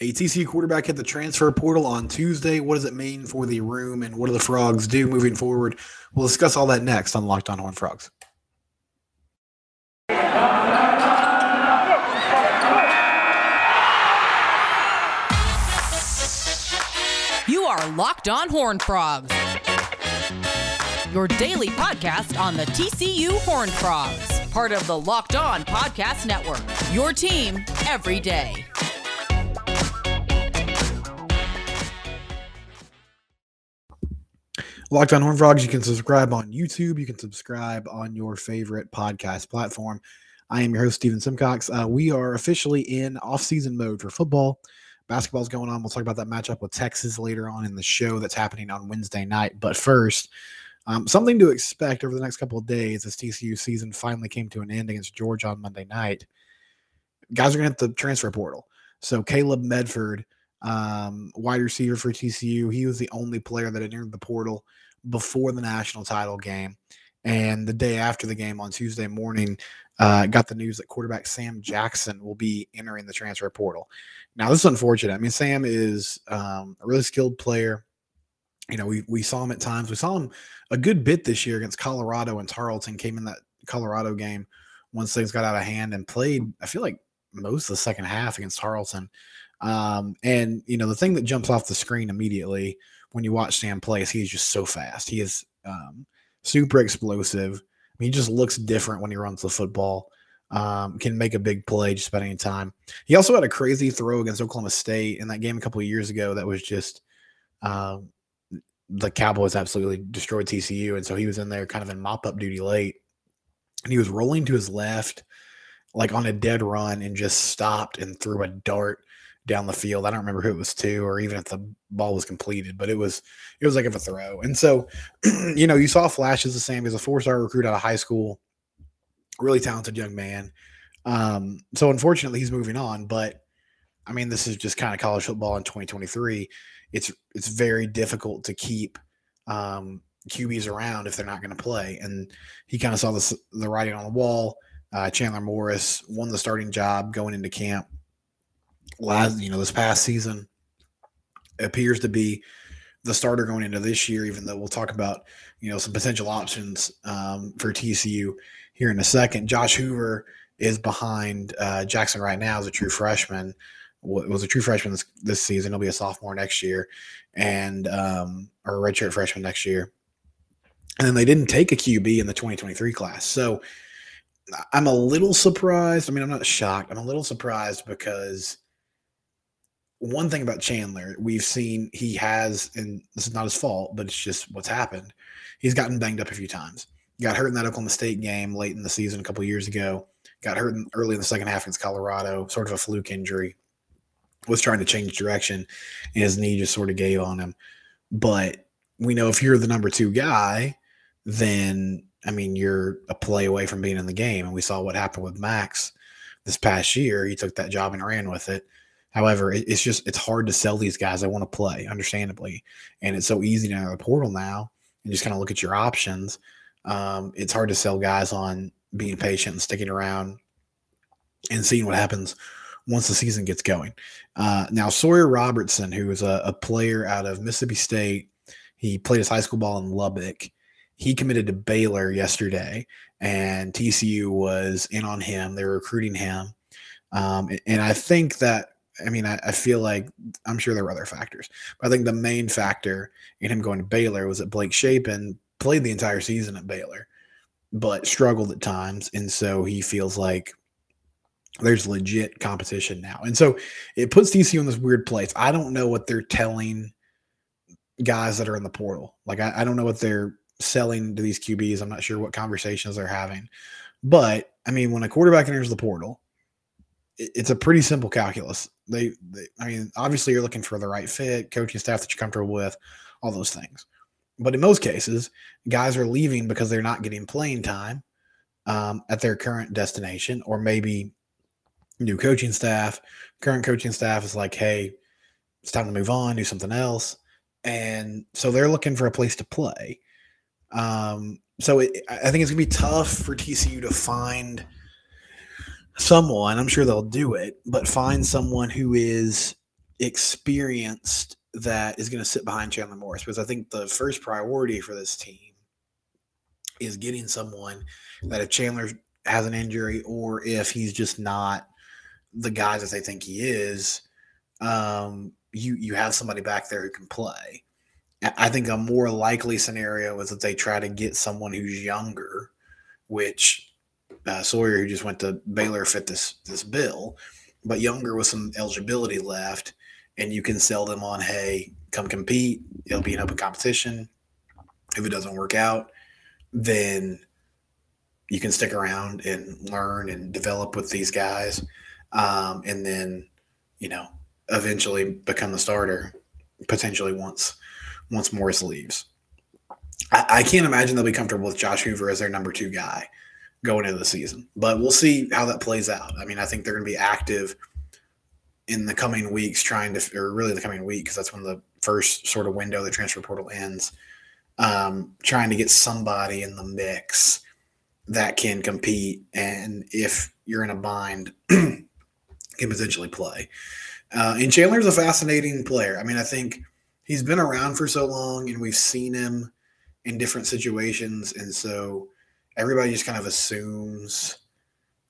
A TCU quarterback hit the transfer portal on Tuesday. What does it mean for the room and what do the Frogs do moving forward? We'll discuss all that next on Locked On Horn Frogs. You are Locked On Horn Frogs, your daily podcast on the TCU Horn Frogs, part of the Locked On Podcast Network. Your team every day. Locked on Horn Frogs, you can subscribe on YouTube. You can subscribe on your favorite podcast platform. I am your host, Steven Simcox. Uh, we are officially in off-season mode for football. Basketball's going on. We'll talk about that matchup with Texas later on in the show that's happening on Wednesday night. But first, um, something to expect over the next couple of days as TCU season finally came to an end against Georgia on Monday night. Guys are going to hit the transfer portal. So Caleb Medford, um, wide receiver for TCU, he was the only player that had entered the portal before the national title game. And the day after the game on Tuesday morning, uh, got the news that quarterback Sam Jackson will be entering the transfer portal. Now, this is unfortunate. I mean, Sam is um, a really skilled player. You know, we, we saw him at times. We saw him a good bit this year against Colorado and Tarleton. Came in that Colorado game once things got out of hand and played, I feel like, most of the second half against Tarleton. Um, and, you know, the thing that jumps off the screen immediately when you watch Sam play is he's just so fast. He is um, super explosive. I mean, he just looks different when he runs the football. Um, can make a big play just about any time. He also had a crazy throw against Oklahoma State in that game a couple of years ago that was just um, the Cowboys absolutely destroyed TCU, and so he was in there kind of in mop up duty late, and he was rolling to his left like on a dead run and just stopped and threw a dart down the field. I don't remember who it was to or even if the ball was completed, but it was it was like of a throw. And so, you know, you saw flashes of Sam as a four-star recruit out of high school, really talented young man. Um, so unfortunately he's moving on, but I mean, this is just kind of college football in 2023. It's it's very difficult to keep um, QBs around if they're not going to play. And he kind of saw this, the writing on the wall. Uh, Chandler Morris won the starting job going into camp last you know this past season appears to be the starter going into this year. Even though we'll talk about you know some potential options um, for TCU here in a second. Josh Hoover is behind uh, Jackson right now as a true freshman. Was a true freshman this, this season. He'll be a sophomore next year, and um, or a redshirt freshman next year. And then they didn't take a QB in the 2023 class. So I'm a little surprised. I mean, I'm not shocked. I'm a little surprised because one thing about Chandler, we've seen he has, and this is not his fault, but it's just what's happened. He's gotten banged up a few times. Got hurt in that Oklahoma State game late in the season a couple years ago. Got hurt in, early in the second half against Colorado, sort of a fluke injury. Was trying to change direction, and his knee just sort of gave on him. But we know if you're the number two guy, then I mean you're a play away from being in the game. And we saw what happened with Max this past year. He took that job and ran with it. However, it's just it's hard to sell these guys that want to play, understandably, and it's so easy to enter the portal now and just kind of look at your options. Um, it's hard to sell guys on being patient and sticking around and seeing what happens once the season gets going. Uh, now, Sawyer Robertson, who is a, a player out of Mississippi State, he played his high school ball in Lubbock. He committed to Baylor yesterday, and TCU was in on him. They were recruiting him. Um, and I think that I mean, I, I, feel like I'm sure there were other factors, but I think the main factor in him going to Baylor was that Blake Shapen played the entire season at Baylor, but struggled at times. And so he feels like there's legit competition now. And so it puts TCU in this weird place. I don't know what they're telling guys that are in the portal. Like, I, I don't know what they're selling to these QBs. I'm not sure what conversations they're having. But I mean, when a quarterback enters the portal, it's a pretty simple calculus. They, they, I mean, obviously you're looking for the right fit, coaching staff that you're comfortable with, all those things. But in most cases, guys are leaving because they're not getting playing time um, at their current destination, or maybe new coaching staff, current coaching staff is like, hey, it's time to move on, do something else. And so they're looking for a place to play. Um, so it, I think it's going to be tough for TCU to find – someone, I'm sure they'll do it, but find someone who is experienced that is going to sit behind Chandler Morris because I think the first priority for this team is getting someone that if Chandler has an injury or if he's just not the guy that they think he is, um, you you have somebody back there who can play. I think a more likely scenario is that they try to get someone who's younger, which uh, Sawyer, who just went to Baylor, fit this this bill, but younger with some eligibility left, and you can sell them on, hey, come compete. It'll be an open competition. If it doesn't work out, then you can stick around and learn and develop with these guys, um, and then you know eventually become the starter potentially once once Morris leaves. I, I can't imagine they'll be comfortable with Josh Hoover as their number two guy going into the season, but we'll see how that plays out. I mean, I think they're going to be active in the coming weeks, trying to, or really the coming week, because that's when the first sort of window the transfer portal ends. Um, trying to get somebody in the mix that can compete, and if you're in a bind, can potentially play. Uh, and Chandler's a fascinating player. I mean, I think he's been around for so long, and we've seen him in different situations, and so everybody just kind of assumes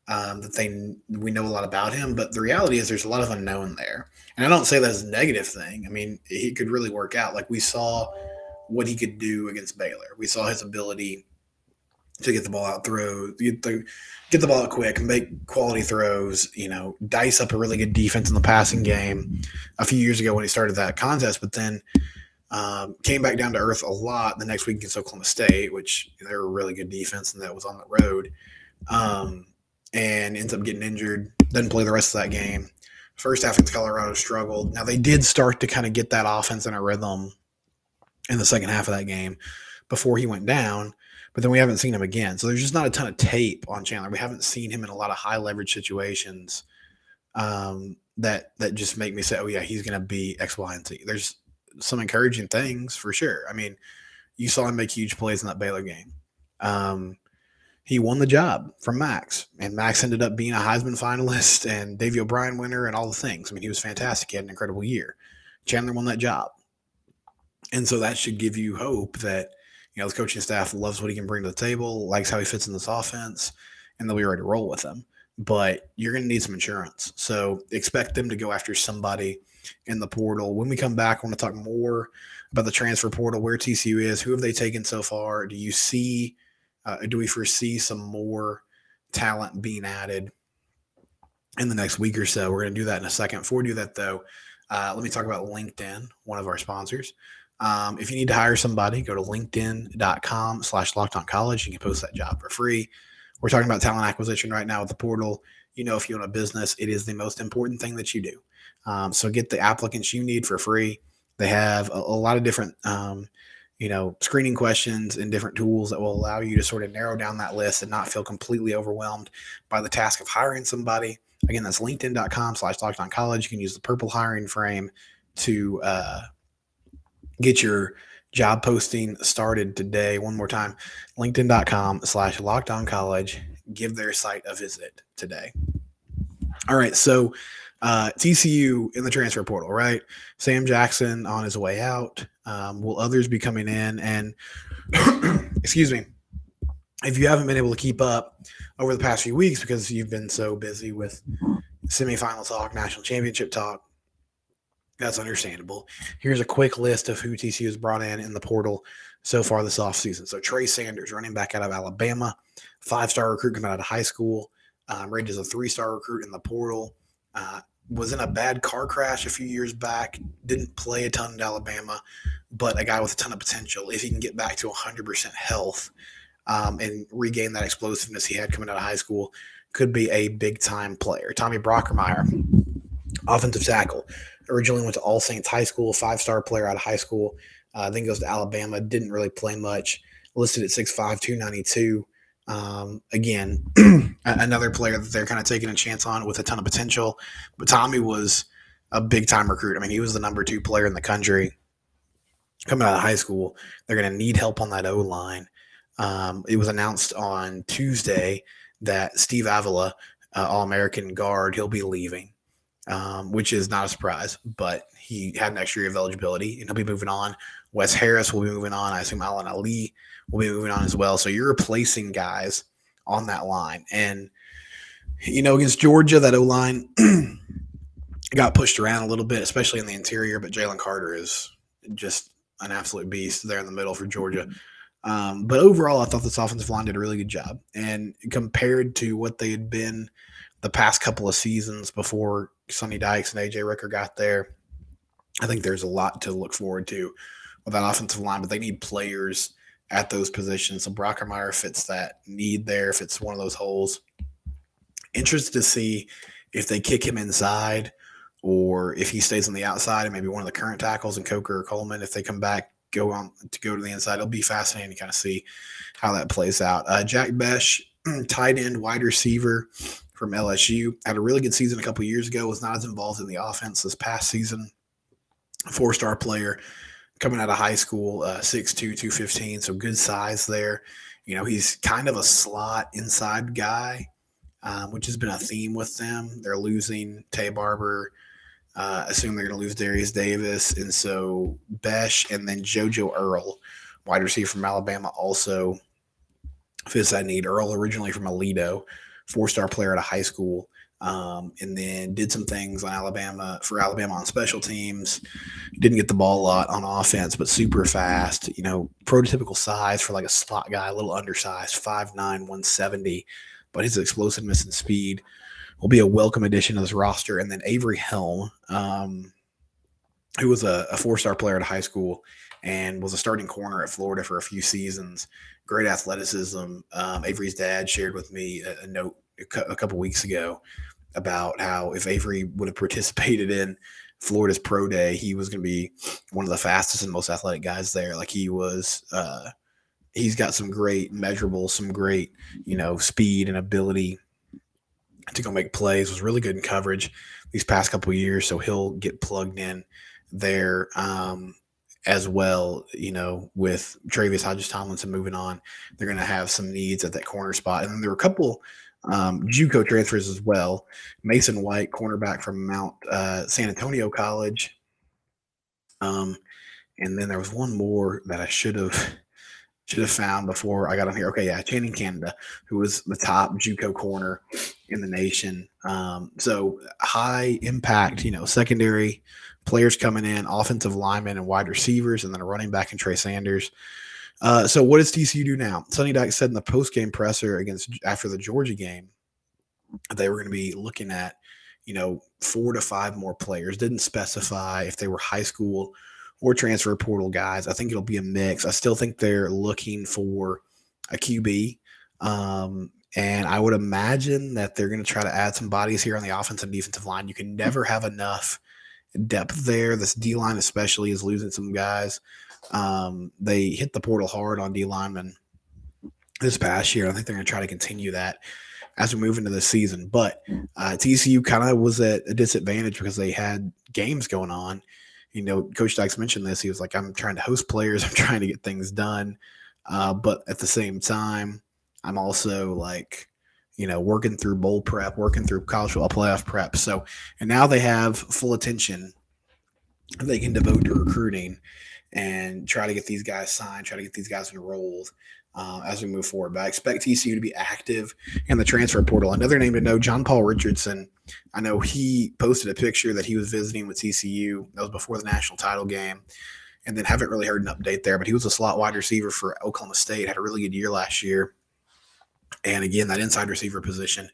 um, that they we know a lot about him. But the reality is, there's a lot of unknown there, and I don't say that as a negative thing. I mean, he could really work out. Like we saw what he could do against Baylor. We saw his ability to get the ball out, throw, get the get the ball out quick, make quality throws. You know, dice up a really good defense in the passing game a few years ago when he started that contest, but then. Um, came back down to earth a lot the next week against Oklahoma State, which they were a really good defense and that was on the road. Um, and ends up getting injured. Doesn't play the rest of that game. First half against Colorado struggled. Now they did start to kind of get that offense in a rhythm in the second half of that game before he went down but then we haven't seen him again. So there's just not a ton of tape on Chandler. We haven't seen him in a lot of high leverage situations um, that that just make me say, oh yeah, he's going to be X, Y, and Z. There's some encouraging things for sure. I mean, you saw him make huge plays in that Baylor game. Um, he won the job from Max, and Max ended up being a Heisman finalist and Davy O'Brien winner and all the things. I mean, he was fantastic. He had an incredible year. Chandler won that job. And so that should give you hope that – you know, the coaching staff loves what he can bring to the table, likes how he fits in this offense, and they'll be ready to roll with him. But you're going to need some insurance. So expect them to go after somebody in the portal. When we come back, I want to talk more about the transfer portal, where TCU is, who have they taken so far? Do you see, uh, do we foresee some more talent being added in the next week or so? We're going to do that in a second. Before we do that, though, uh, let me talk about LinkedIn, one of our sponsors. Um, if you need to hire somebody, go to linkedin.com slash locked on college. You can post that job for free. We're talking about talent acquisition right now with the portal. You know, if you own a business, it is the most important thing that you do. Um, so get the applicants you need for free. They have a, a lot of different, um, you know, screening questions and different tools that will allow you to sort of narrow down that list and not feel completely overwhelmed by the task of hiring somebody. Again, that's linkedin.com slash college. You can use the purple hiring frame to uh, get your job posting started today. One more time, linkedin.com slash locked on college. Give their site a visit today. All right. So uh, TCU in the transfer portal, right? Sam Jackson on his way out. Um, will others be coming in? And excuse me, if you haven't been able to keep up over the past few weeks because you've been so busy with semifinal talk, national championship talk, that's understandable. Here's a quick list of who TCU has brought in in the portal so far this offseason. So Trey Sanders, running back out of Alabama, five-star recruit coming out of high school, um, rated as a three-star recruit in the portal. Uh, was in a bad car crash a few years back. Didn't play a ton in Alabama, but a guy with a ton of potential. If he can get back to 100% health um, and regain that explosiveness he had coming out of high school, could be a big-time player. Tommy Brockermeyer, offensive tackle originally went to All Saints High School, five star player out of high school. Uh, then goes to Alabama, didn't really play much. Listed at 6'5, 292. Um, again, another player that they're kind of taking a chance on with a ton of potential. But Tommy was a big time recruit. I mean, he was the number two player in the country coming out of high school. They're going to need help on that O line. Um, it was announced on Tuesday that Steve Avila, uh, All American guard, he'll be leaving. Um, which is not a surprise, but he had an extra year of eligibility and he'll be moving on. Wes Harris will be moving on. I assume Alan Ali will be moving on as well. So you're replacing guys on that line. And, you know, against Georgia, that O line got pushed around a little bit, especially in the interior, but Jalen Carter is just an absolute beast there in the middle for Georgia. Um, but overall, I thought this offensive line did a really good job. And compared to what they had been the past couple of seasons before Sonny Dykes and AJ Ricker got there, I think there's a lot to look forward to with that offensive line. But they need players at those positions. So Brockermeyer fits that need there, if it's one of those holes. Interested to see if they kick him inside or if he stays on the outside and maybe one of the current tackles and Coker or Coleman, if they come back, go on to go to the inside. It'll be fascinating to kind of see how that plays out. Uh, Jack Bech, tight end, wide receiver from LSU, had a really good season a couple years ago. Was not as involved in the offense this past season. Four star player coming out of high school, uh, 6'2, 215, so good size there. You know, he's kind of a slot inside guy, um, which has been a theme with them. They're losing Taye Barber, uh, assume they're going to lose Darius Davis, and so Bech and then JoJo Earl, wide receiver from Alabama, also fits that need. Earl originally from Aledo, four star player at a high school, um, and then did some things on Alabama for Alabama on special teams. Didn't get the ball a lot on offense, but super fast. You know, prototypical size for like a slot guy, a little undersized, 5'9", 170, but his explosiveness and speed will be a welcome addition to this roster. And then Avery Helm, um, who was a, a four star player at high school and was a starting corner at Florida for a few seasons. Great athleticism. Um, Avery's dad shared with me a, a note a couple weeks ago about how if Avery would have participated in Florida's pro day, he was going to be one of the fastest and most athletic guys there. Like he was, uh, he's got some great measurables, some great, you know, speed and ability to go make plays. Was really good in coverage these past couple years, so he'll get plugged in there um, as well. You know, with Tre'Vius Hodges Tomlinson moving on, they're going to have some needs at that corner spot, and then there were a couple um, JUCO transfers as well. Mason White, cornerback from Mount uh, San Antonio College. Um, and then there was one more that I should have should have found before I got on here. Okay, yeah, Channing Canada, who was the top JUCO corner in the nation. Um, so high impact, you know, secondary players coming in, offensive linemen and wide receivers, and then a running back in Trey Sanders. Uh, so what does TCU do now? Sonny Dykes said in the post game presser against after the Georgia game, they were going to be looking at, you know, four to five more players. Didn't specify if they were high school or transfer portal guys. I think it'll be a mix. I still think they're looking for a QB. Um, and I would imagine that they're going to try to add some bodies here on the offensive and defensive line. You can never have enough depth there. This D line, especially, is losing some guys. Um, they hit the portal hard on D linemen this past year. I think they're going to try to continue that as we move into the season. But uh, TCU kind of was at a disadvantage because they had games going on. You know, Coach Dykes mentioned this. He was like, I'm trying to host players, I'm trying to get things done. Uh, but at the same time, I'm also like, you know, working through bowl prep, working through college football playoff prep. So, and now they have full attention they can devote to recruiting and try to get these guys signed, try to get these guys enrolled uh, as we move forward. But I expect TCU to be active in the transfer portal. Another name to know, John Paul Richardson. I know he posted a picture that he was visiting with TCU. That was before the national title game. And then haven't really heard an update there, but he was a slot wide receiver for Oklahoma State, had a really good year last year. And again, that inside receiver position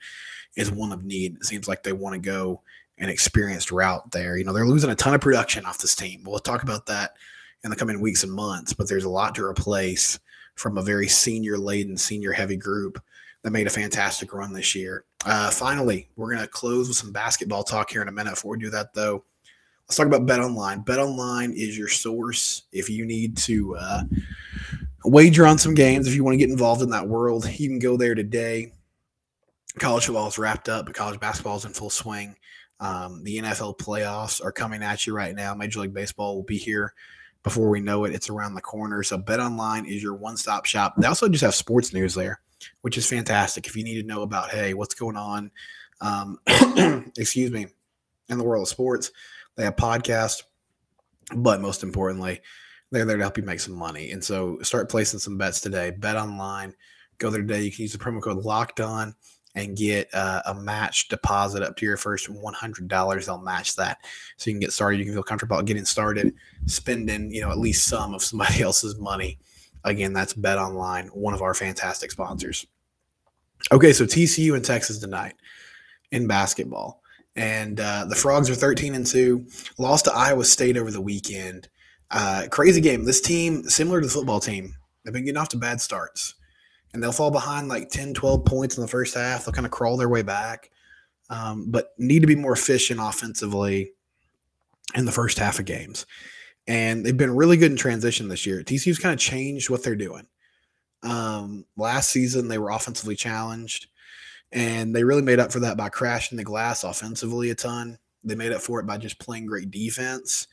is one of need. It seems like they want to go an experienced route there. You know, they're losing a ton of production off this team. We'll talk about that in the coming weeks and months, but there's a lot to replace from a very senior laden, senior heavy group that made a fantastic run this year. Uh, finally, we're going to close with some basketball talk here in a minute. Before we do that, though, let's talk about Bet Online. Bet Online is your source if you need to uh, wager on some games, if you want to get involved in that world. You can go there today. College football is wrapped up, but college basketball is in full swing. Um, the NFL playoffs are coming at you right now. Major League Baseball will be here before we know it. It's around the corner. So Bet Online is your one-stop shop. They also just have sports news there, which is fantastic. If you need to know about, hey, what's going on, um, excuse me, in the world of sports. They have podcasts, but most importantly, they're there to help you make some money. And so start placing some bets today. Bet online. Go there today. You can use the promo code Locked On and get uh, a match deposit up to your first $100. They'll match that. So you can get started. You can feel comfortable getting started, spending, you know, at least some of somebody else's money. Again, that's Bet Online, one of our fantastic sponsors. Okay, so TCU and Texas tonight in basketball. And uh, the Frogs are 13 and 2, lost to Iowa State over the weekend. Uh, crazy game. This team, similar to the football team, they've been getting off to bad starts and they'll fall behind like 10, 12 points in the first half. They'll kind of crawl their way back, um, but need to be more efficient offensively in the first half of games. And they've been really good in transition this year. TCU's kind of changed what they're doing. Um, last season, they were offensively challenged, and they really made up for that by crashing the glass offensively a ton. They made up for it by just playing great defense.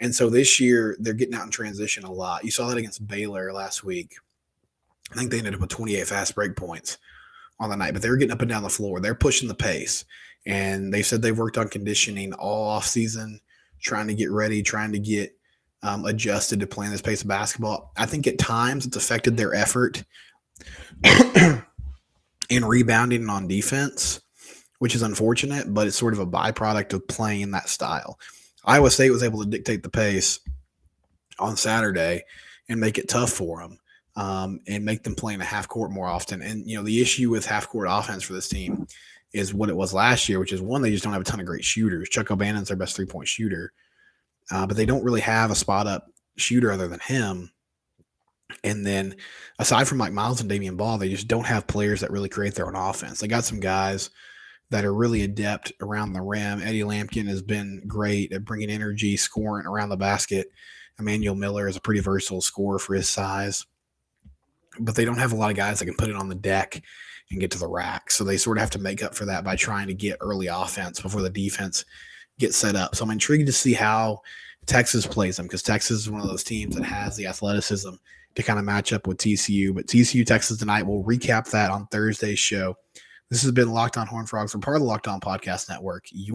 And so this year, they're getting out in transition a lot. You saw that against Baylor last week I think they ended up with 28 fast break points on the night, but they were getting up and down the floor. They're pushing the pace. And they said they've worked on conditioning all off season, trying to get ready, trying to get um, adjusted to playing this pace of basketball. I think at times it's affected their effort in rebounding on defense, which is unfortunate, but it's sort of a byproduct of playing that style. Iowa State was able to dictate the pace on Saturday and make it tough for them um, and make them play in the half court more often. And you know, the issue with half court offense for this team is what it was last year, which is one they just don't have a ton of great shooters. Chuck O'Bannon's their best three point shooter, uh, but they don't really have a spot up shooter other than him. And then aside from Mike Miles and Damion Baugh, they just don't have players that really create their own offense. They got some guys that are really adept around the rim. Eddie Lampkin has been great at bringing energy, scoring around the basket. Emmanuel Miller is a pretty versatile scorer for his size but they don't have a lot of guys that can put it on the deck and get to the rack. So they sort of have to make up for that by trying to get early offense before the defense gets set up. So I'm intrigued to see how Texas plays them because Texas is one of those teams that has the athleticism to kind of match up with TCU. But TCU Texas tonight, we'll recap that on Thursday's show. This has been Locked On Horn Frogs. We're part of the Locked On Podcast Network. You